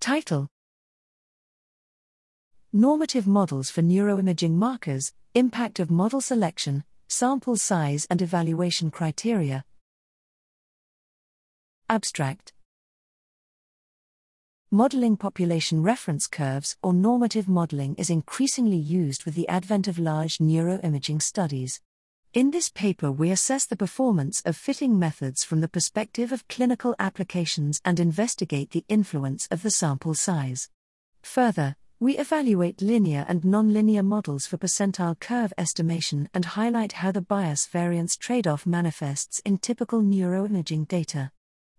Title Normative Models for Neuroimaging Markers Impact of Model Selection, Sample Size and Evaluation Criteria. Abstract Modeling population reference curves or normative modeling is increasingly used with the advent of large neuroimaging studies. In this paper, we assess the performance of fitting methods from the perspective of clinical applications and investigate the influence of the sample size. Further, we evaluate linear and nonlinear models for percentile curve estimation and highlight how the bias variance trade off manifests in typical neuroimaging data.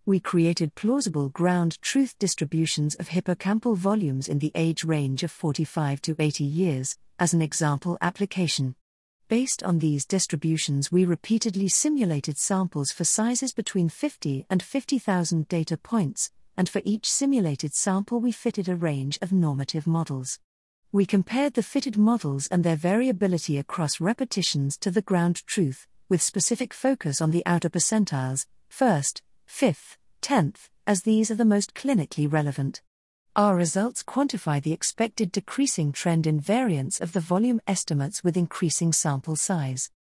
We created plausible ground truth distributions of hippocampal volumes in the age range of 45 to 80 years, as an example application. Based on these distributions, we repeatedly simulated samples for sizes between 50 and 50,000 data points, and for each simulated sample, we fitted a range of normative models. We compared the fitted models and their variability across repetitions to the ground truth, with specific focus on the outer percentiles, first, fifth, tenth, as these are the most clinically relevant. Our results quantify the expected decreasing trend in variance of the volume estimates with increasing sample size.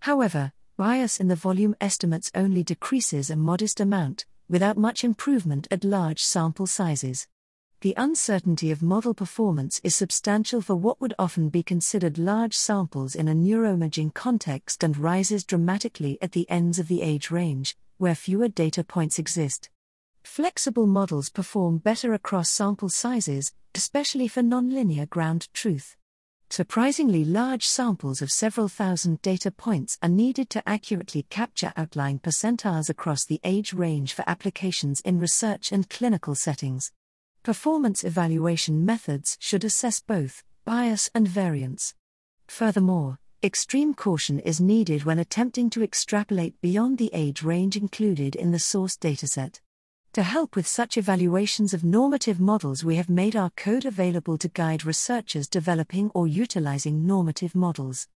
However, bias in the volume estimates only decreases a modest amount, without much improvement at large sample sizes. The uncertainty of model performance is substantial for what would often be considered large samples in a neuroimaging context and rises dramatically at the ends of the age range, where fewer data points exist. Flexible models perform better across sample sizes, especially for nonlinear ground truth. Surprisingly large samples of several thousand data points are needed to accurately capture outlying percentiles across the age range for applications in research and clinical settings. Performance evaluation methods should assess both bias and variance. Furthermore, extreme caution is needed when attempting to extrapolate beyond the age range included in the source dataset. To help with such evaluations of normative models, we have made our code available to guide researchers developing or utilizing normative models.